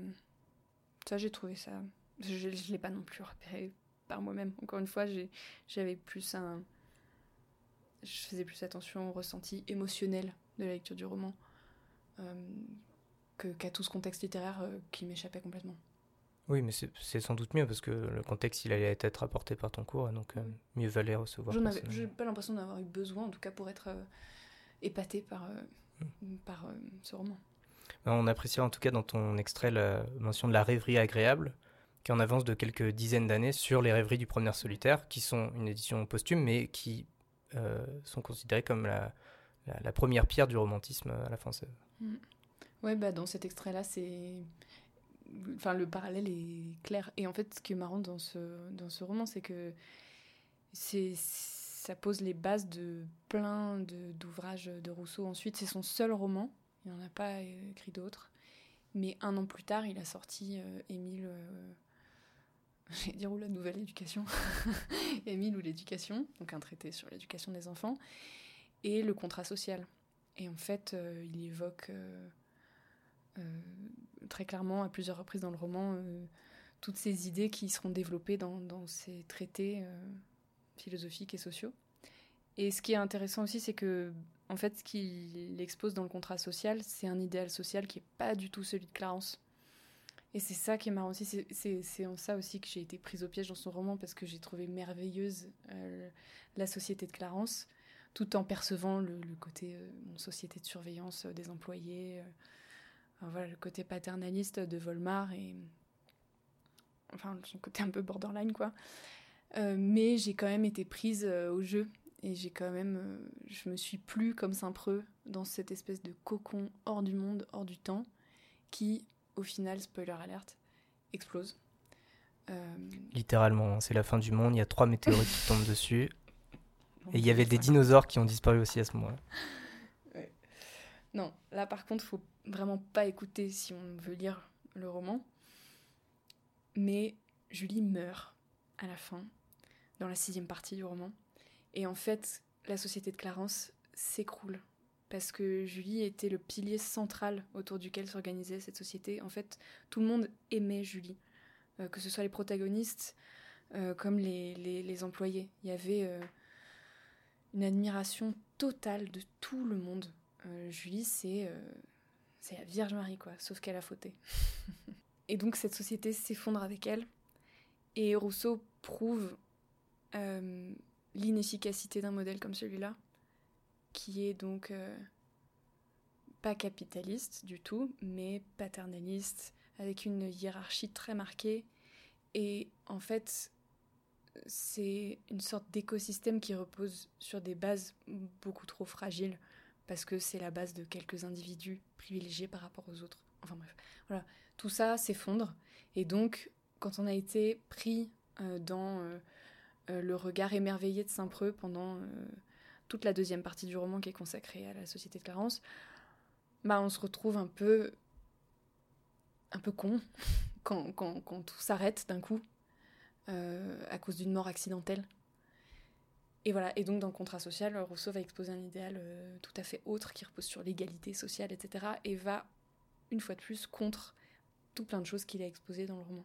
S2: ça, j'ai trouvé ça. Je ne l'ai pas non plus repéré par moi-même. Encore une fois, j'avais plus un je faisais plus attention au ressenti émotionnel de la lecture du roman euh, qu'à tout ce contexte littéraire euh, qui m'échappait complètement.
S1: Oui, mais c'est sans doute mieux parce que le contexte, il allait être apporté par ton cours, donc euh, mieux valait recevoir.
S2: Je n'ai pas l'impression d'avoir eu besoin, en tout cas pour être épaté par, hmm. par ce roman.
S1: Ben, on apprécie en tout cas dans ton extrait la mention de la rêverie agréable, qui en avance de quelques dizaines d'années sur les rêveries du promeneur solitaire, qui sont une édition posthume, mais qui euh, sont considérés comme la, la, première pierre du romantisme à la française.
S2: Mm. Ouais, bah dans cet extrait-là, c'est. Enfin, le parallèle est clair. Et en fait, ce qui est marrant dans ce, dans ce roman, c'est que c'est ça pose les bases de plein d'ouvrages de, Rousseau. Ensuite, c'est son seul roman. Il n'en a pas écrit d'autres. Mais un an plus tard, il a sorti euh, Émile, euh, (laughs) je vais dire, ou la nouvelle éducation, (laughs) Émile ou l'éducation, donc un traité sur l'éducation des enfants, et le contrat social. Et en fait, euh, il évoque euh, très clairement, à plusieurs reprises dans le roman, toutes ces idées qui seront développées dans, dans ces traités philosophiques et sociaux. Et ce qui est intéressant aussi, c'est que, en fait, ce qu'il expose dans le contrat social, c'est un idéal social qui n'est pas du tout celui de Clarence. Et c'est ça qui est marrant aussi, c'est en ça aussi que j'ai été prise au piège dans son roman, parce que j'ai trouvé merveilleuse la société de Clarence, tout en percevant le, côté euh, société de surveillance euh, des employés, euh, voilà, le côté paternaliste de Volmar et enfin son côté un peu borderline quoi. mais j'ai quand même été prise au jeu et j'ai quand même, je me suis plus comme Saint-Preux dans cette espèce de cocon hors du monde, hors du temps, qui au final, spoiler alerte, explose.
S1: Littéralement, hein, c'est la fin du monde, il y a trois météorites qui tombent dessus, (laughs) et il y avait des dinosaures qui ont disparu aussi à ce moment-là.
S2: Non, là par contre, faut vraiment pas écouter si on veut lire le roman. Mais Julie meurt à la fin, dans la sixième partie du roman. Et en fait, la société de Clarence s'écroule. Parce que Julie était le pilier central autour duquel s'organisait cette société. En fait, tout le monde aimait Julie. Euh, que ce soit les protagonistes euh, comme les, employés. Il y avait euh, une admiration totale de tout le monde. Euh, Julie, c'est euh, c'est la Vierge Marie, quoi, sauf qu'elle a fauté. (laughs) et donc cette société s'effondre avec elle. Et Rousseau prouve euh, l'inefficacité d'un modèle comme celui-là, qui est donc pas capitaliste du tout, mais paternaliste, avec une hiérarchie très marquée. Et en fait, c'est une sorte d'écosystème qui repose sur des bases beaucoup trop fragiles parce que c'est la base de quelques individus privilégiés par rapport aux autres. Enfin bref, voilà, tout ça s'effondre et donc quand on a été pris euh, dans euh, euh, le regard émerveillé de Saint-Preux pendant toute la deuxième partie du roman qui est consacrée à la société de Clarence, bah on se retrouve un peu un peu con (laughs) quand, tout s'arrête d'un coup à cause d'une mort accidentelle. Et voilà, et donc dans le contrat social, Rousseau va exposer un idéal euh, tout à fait autre qui repose sur l'égalité sociale, etc. et va, une fois de plus, contre tout plein de choses qu'il a exposées dans le roman.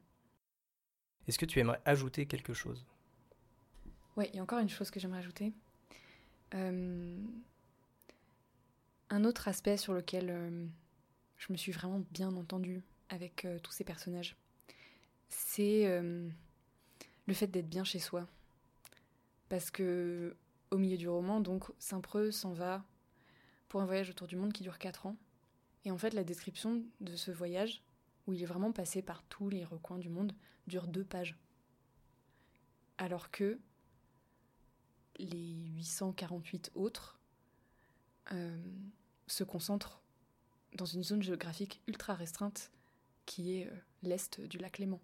S1: Est-ce que tu aimerais ajouter quelque chose?
S2: Oui, il y a encore une chose que j'aimerais ajouter. Euh, un autre aspect sur lequel je me suis vraiment bien entendue avec tous ces personnages, c'est le fait d'être bien chez soi. Parce que au milieu du roman, donc Saint-Preux s'en va pour un voyage autour du monde qui dure 4 ans. Et en fait, la description de ce voyage, où il est vraiment passé par tous les recoins du monde, dure deux pages. Alors que les 848 autres euh, se concentrent dans une zone géographique ultra restreinte qui est euh, l'est du lac Léman.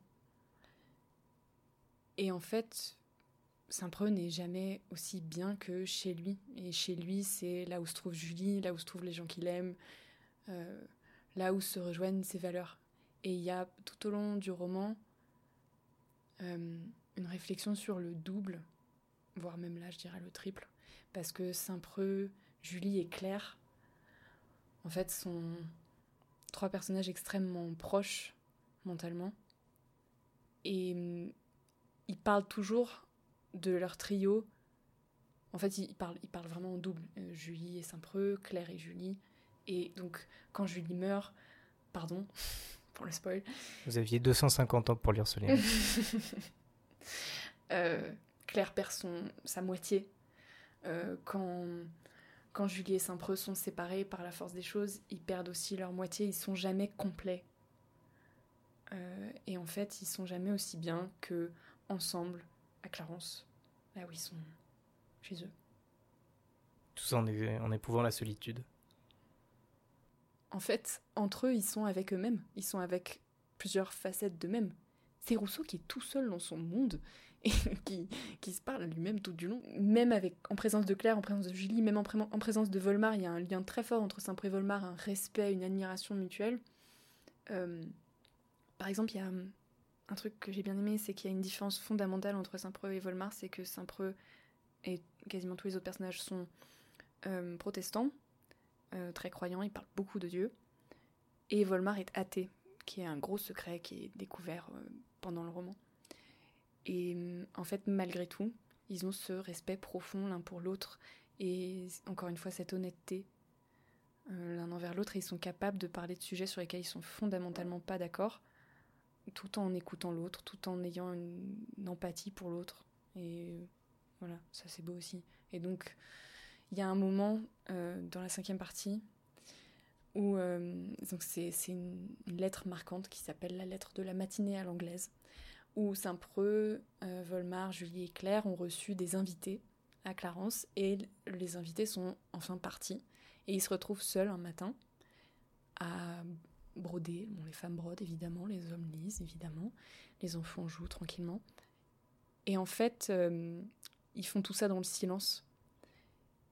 S2: Et en fait, Saint-Preux n'est jamais aussi bien que chez lui. Et chez lui, c'est là où se trouve Julie, là où se trouvent les gens qu'il aime, euh, là où se rejoignent ses valeurs. Et il y a tout au long du roman euh, une réflexion sur le double, voire même là, je dirais le triple. Parce que Saint-Preux, Julie et Claire, en fait, sont trois personnages extrêmement proches mentalement. Et ils parlent toujours de leur trio. En fait, ils parlent, ils parlent vraiment en double. Euh, Julie et Saint-Preux, Claire et Julie. Et donc, quand Julie meurt, pardon (laughs) pour le spoil.
S1: Vous aviez 250 ans pour lire ce livre. (laughs)
S2: Euh, Claire perd son, sa moitié. Euh, quand, quand Julie et Saint-Preux sont séparés par la force des choses, ils perdent aussi leur moitié. Ils sont jamais complets. et en fait, ils sont jamais aussi bien que ensemble à Clarence, là où ils sont chez eux.
S1: Tout en, en éprouvant la solitude.
S2: En fait, entre eux, ils sont avec eux-mêmes. Ils sont avec plusieurs facettes d'eux-mêmes. C'est Rousseau qui est tout seul dans son monde (laughs) et qui, qui se parle à lui-même tout du long. Même avec, en présence de Claire, en présence de Julie, même en, en présence de Volmar, il y a un lien très fort entre Saint-Pré et Volmar, un respect, une admiration mutuelle. Euh, par exemple, il y a un truc que j'ai bien aimé, c'est qu'il y a une différence fondamentale entre Saint-Preux et Volmar, c'est que Saint-Preux et quasiment tous les autres personnages sont euh, protestants, euh, très croyants, ils parlent beaucoup de Dieu. Et Volmar est athée, qui est un gros secret qui est découvert euh, pendant le roman. Et en fait, malgré tout, ils ont ce respect profond l'un pour l'autre et encore une fois cette honnêteté l'un envers l'autre ils sont capables de parler de sujets sur lesquels ils sont fondamentalement pas d'accord tout en écoutant l'autre, tout en ayant une, empathie pour l'autre. Et voilà, ça c'est beau aussi. Et donc, il y a un moment euh, dans la cinquième partie où euh, donc c'est, une, lettre marquante qui s'appelle la lettre de la matinée à l'anglaise, où Saint-Preux, euh, Volmar, Julie et Claire ont reçu des invités à Clarence et les invités sont enfin partis et ils se retrouvent seuls un matin à broder. Bon, les femmes brodent évidemment, les hommes lisent évidemment, les enfants jouent tranquillement. Et en fait, euh, ils font tout ça dans le silence.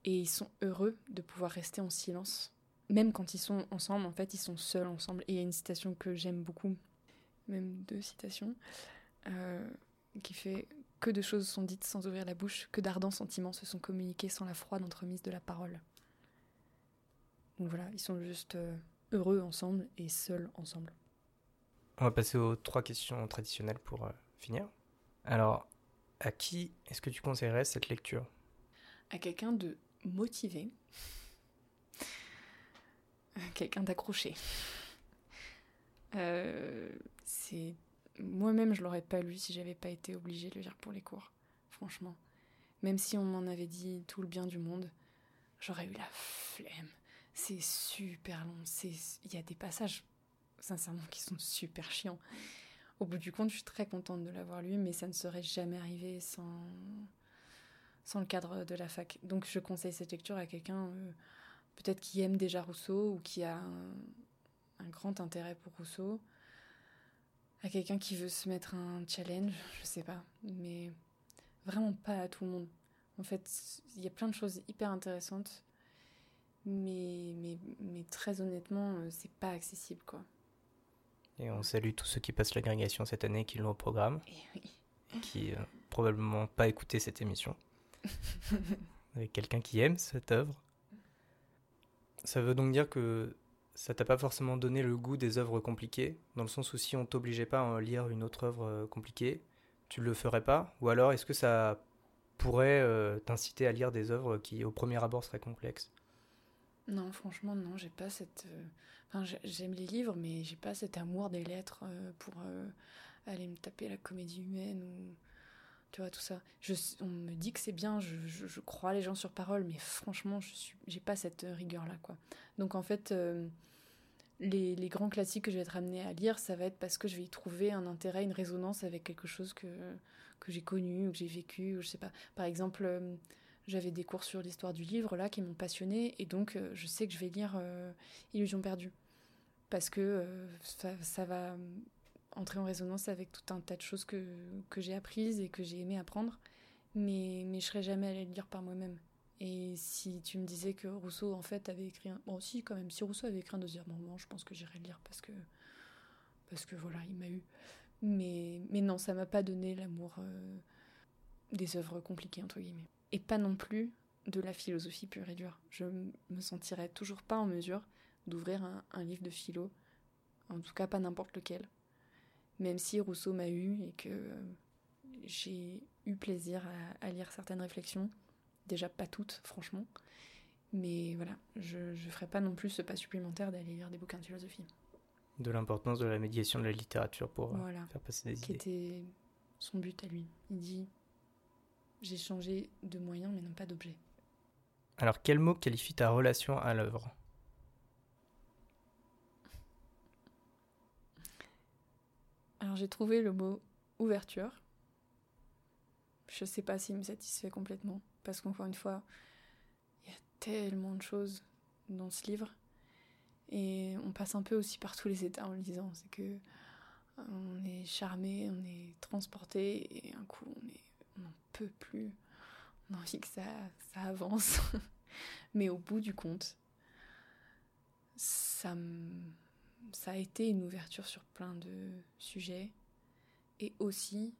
S2: Et ils sont heureux de pouvoir rester en silence. Même quand ils sont ensemble, en fait, ils sont seuls ensemble. Et il y a une citation que j'aime beaucoup, même deux citations, euh, qui fait Que de choses sont dites sans ouvrir la bouche, que d'ardents sentiments se sont communiqués sans la froide entremise de la parole. Donc voilà, ils sont juste euh, heureux ensemble et seuls ensemble.
S1: On va passer aux trois questions traditionnelles pour euh, finir. Alors, à qui est-ce que tu conseillerais cette lecture?
S2: À quelqu'un de motivé, quelqu'un d'accroché. Euh, c'est moi-même, je l'aurais pas lu si j'avais pas été obligée de le lire pour les cours. Franchement, même si on m'en avait dit tout le bien du monde, j'aurais eu la flemme. C'est super long. Il y a des passages, sincèrement, qui sont super chiants. Au bout du compte, je suis très contente de l'avoir lu, mais ça ne serait jamais arrivé sans, sans le cadre de la fac. Donc je conseille cette lecture à quelqu'un euh, peut-être qui aime déjà Rousseau ou qui a un, un grand intérêt pour Rousseau. À quelqu'un qui veut se mettre un challenge, je sais pas, mais vraiment pas à tout le monde. En fait, il y a plein de choses hyper intéressantes mais, mais, mais très honnêtement, euh, c'est pas accessible, quoi.
S1: Et on salue tous ceux qui passent l'agrégation cette année, qui l'ont au programme,
S2: et
S1: qui n'ont probablement pas écouté cette émission. (laughs) Avec quelqu'un qui aime cette œuvre. Ça veut donc dire que ça t'a pas forcément donné le goût des œuvres compliquées, dans le sens où si on t'obligeait pas à lire une autre œuvre euh, compliquée, tu le ferais pas? Ou alors est-ce que ça pourrait euh, t'inciter à lire des œuvres qui au premier abord seraient complexes?
S2: Non, franchement, non, j'ai pas cette. Euh, enfin, j'aime les livres, mais j'ai pas cet amour des lettres euh, pour euh, aller me taper la comédie humaine ou. Tu vois, tout ça. On me dit que c'est bien, je, crois les gens sur parole, mais franchement, je suis, j'ai pas cette rigueur-là, quoi. Donc, en fait, les, les, grands classiques que je vais être amenée à lire, ça va être parce que je vais y trouver un intérêt, une résonance avec quelque chose que, que j'ai connu ou que j'ai vécu, ou je sais pas. Par exemple j'avais des cours sur l'histoire du livre là qui m'ont passionné et donc euh, je sais que je vais lire euh, Illusion perdue parce que euh, ça, va entrer en résonance avec tout un tas de choses que, que j'ai apprises et que j'ai aimé apprendre mais, mais je serais jamais allée le lire par moi-même. Et si tu me disais que Rousseau en fait avait écrit un... Bon si quand même, si Rousseau avait écrit un deuxième roman, je pense que j'irais le lire parce que parce que voilà, il m'a eu. Mais, mais non, ça m'a pas donné l'amour des œuvres compliquées entre guillemets et pas non plus de la philosophie pure et dure. Je me sentirais toujours pas en mesure d'ouvrir un, livre de philo, en tout cas pas n'importe lequel. Même si Rousseau m'a eu et que j'ai eu plaisir à, lire certaines réflexions, déjà pas toutes, franchement. Mais voilà, je ne ferai pas non plus ce pas supplémentaire d'aller lire des bouquins de philosophie.
S1: De l'importance de la médiation de la littérature pour euh, faire passer des
S2: qui
S1: idées.
S2: Était son but à lui. Il dit j'ai changé de moyen mais non pas d'objet.
S1: Alors quel mot qualifie ta relation à l'œuvre?
S2: Alors j'ai trouvé le mot ouverture. Je sais pas s'il me satisfait complètement parce qu'encore une fois, il y a tellement de choses dans ce livre et on passe un peu aussi par tous les états en le lisant. C'est que on est charmé, on est transporté et un coup on est plus. On a envie que ça, ça avance. (laughs) Mais au bout du compte, ça, ça a été une ouverture sur plein de sujets. et aussi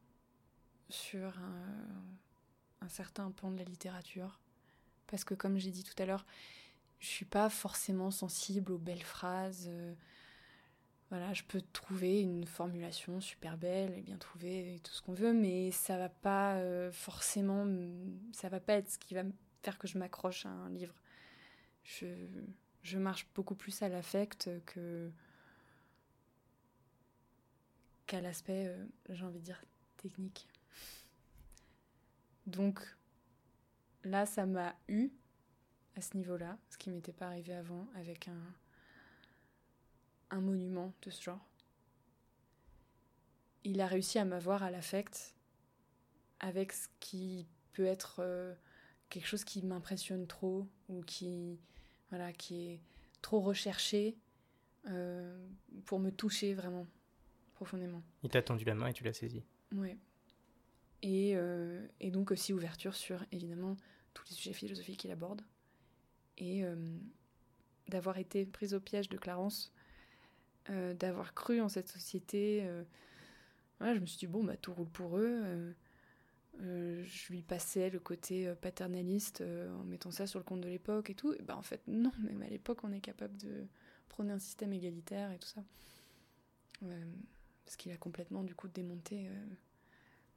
S2: sur un, certain pan de la littérature. Parce que comme j'ai dit tout à l'heure, je suis pas forcément sensible aux belles phrases. Voilà, je peux trouver une formulation super belle et bien trouver tout ce qu'on veut, mais ça va pas euh, forcément, ça va pas être ce qui va faire que je m'accroche à un livre. Je, je marche beaucoup plus à l'affect que qu'à l'aspect, euh, j'ai envie de dire, technique. Donc là, ça m'a eu à ce niveau-là, ce qui m'était pas arrivé avant avec un, un monument de ce genre. Il a réussi à m'avoir à l'affect avec ce qui peut être euh, quelque chose qui m'impressionne trop ou qui voilà qui est trop recherché euh, pour me toucher vraiment profondément.
S1: Il t'a tendu la main et tu l'as saisi.
S2: Oui. Et, euh, et, donc aussi ouverture sur évidemment tous les sujets philosophiques qu'il aborde et d'avoir été prise au piège de Clarence, d'avoir cru en cette société. Voilà, je me suis dit bon bah tout roule pour eux. Euh, je lui passais le côté euh, paternaliste euh, en mettant ça sur le compte de l'époque et tout. Et ben en fait, non, même à l'époque, on est capable de prôner un système égalitaire et tout ça. parce qu'il a complètement, du coup, démonté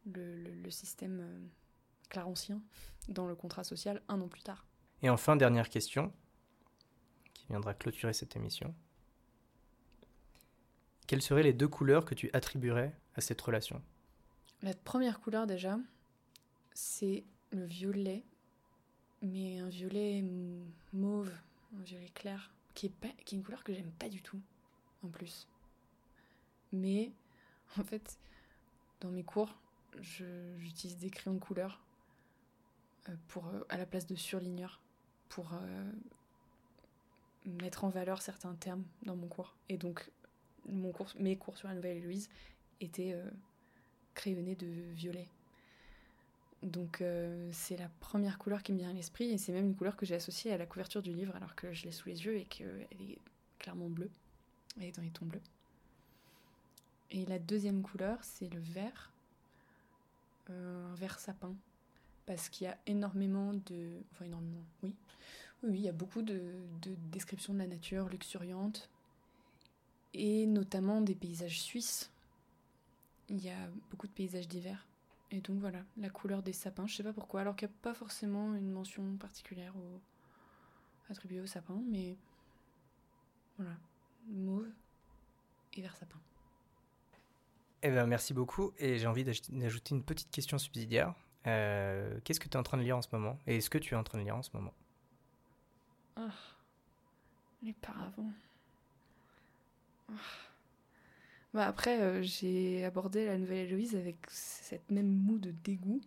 S2: le, système clarencien dans le contrat social un an plus tard.
S1: Et enfin, dernière question, qui viendra clôturer cette émission. Quelles seraient les deux couleurs que tu attribuerais à cette relation?
S2: La première couleur déjà, c'est le violet, mais un violet mauve, un violet clair, qui est, pas, qui est une couleur que j'aime pas du tout, en plus. Mais, (laughs) en fait, dans mes cours, j'utilise des crayons de couleur euh, pour, euh, à la place de surligneurs pour euh, mettre en valeur certains termes dans mon cours. Et donc, mes cours sur la Nouvelle Héloïse étaient crayonnés de violet. Donc euh, c'est la première couleur qui me vient à l'esprit et c'est même une couleur que j'ai associée à la couverture du livre alors que je l'ai sous les yeux et qu'elle est clairement bleue. Elle est dans les tons bleus. Et la deuxième couleur, c'est le vert, euh, un vert sapin, parce qu'il y a énormément de... Enfin énormément, oui. Oui, il y a beaucoup de descriptions de la nature luxuriante et notamment des paysages suisses. Il y a beaucoup de paysages d'hiver et donc voilà, la couleur des sapins, je sais pas pourquoi, alors qu'il n'y a pas forcément une mention particulière attribuée au sapin, mais voilà, mauve et vert sapin.
S1: Eh bien, merci beaucoup. Et j'ai envie d'ajouter une petite question subsidiaire. Euh, qu'est-ce que tu es en train de lire en ce moment? Et est-ce que tu es en train de lire en ce moment?
S2: Ah, les paravents. Ah. Bah après, euh, j'ai abordé la nouvelle Héloïse avec cette même moue de dégoût.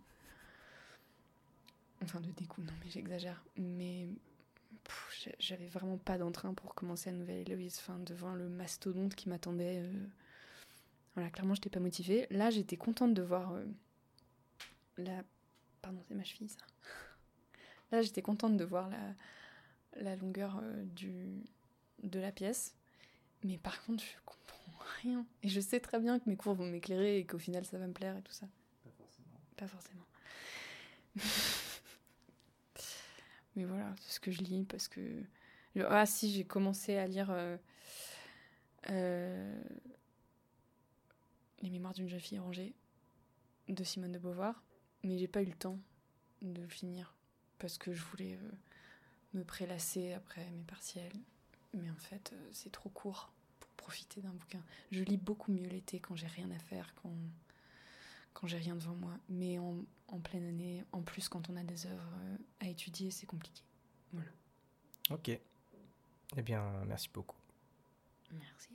S2: Enfin, de dégoût, non, mais j'exagère. Mais j'avais vraiment pas d'entrain pour commencer la nouvelle Héloïse. Enfin, devant le mastodonte qui m'attendait. Euh, voilà, clairement, j'étais pas motivée. Là, j'étais contente de voir euh, la. Pardon, c'est ma cheville, ça. (laughs) Là, j'étais contente de voir la, longueur de la pièce. Mais par contre, je rien. Et je sais très bien que mes cours vont m'éclairer et qu'au final ça va me plaire et tout ça.
S1: Pas forcément.
S2: Pas forcément. (laughs) Mais voilà, c'est ce que je lis parce que. Ah si, j'ai commencé à lire euh, euh, Les mémoires d'une jeune fille rangée de Simone de Beauvoir, mais j'ai pas eu le temps de le finir parce que je voulais euh, me prélasser après mes partiels. Mais en fait, c'est trop court profiter d'un bouquin. Je lis beaucoup mieux l'été quand j'ai rien à faire, quand, quand j'ai rien devant moi. Mais en, en, pleine année, en plus quand on a des œuvres euh, à étudier, c'est compliqué. Voilà.
S1: Ok. Eh bien, merci beaucoup.
S2: Merci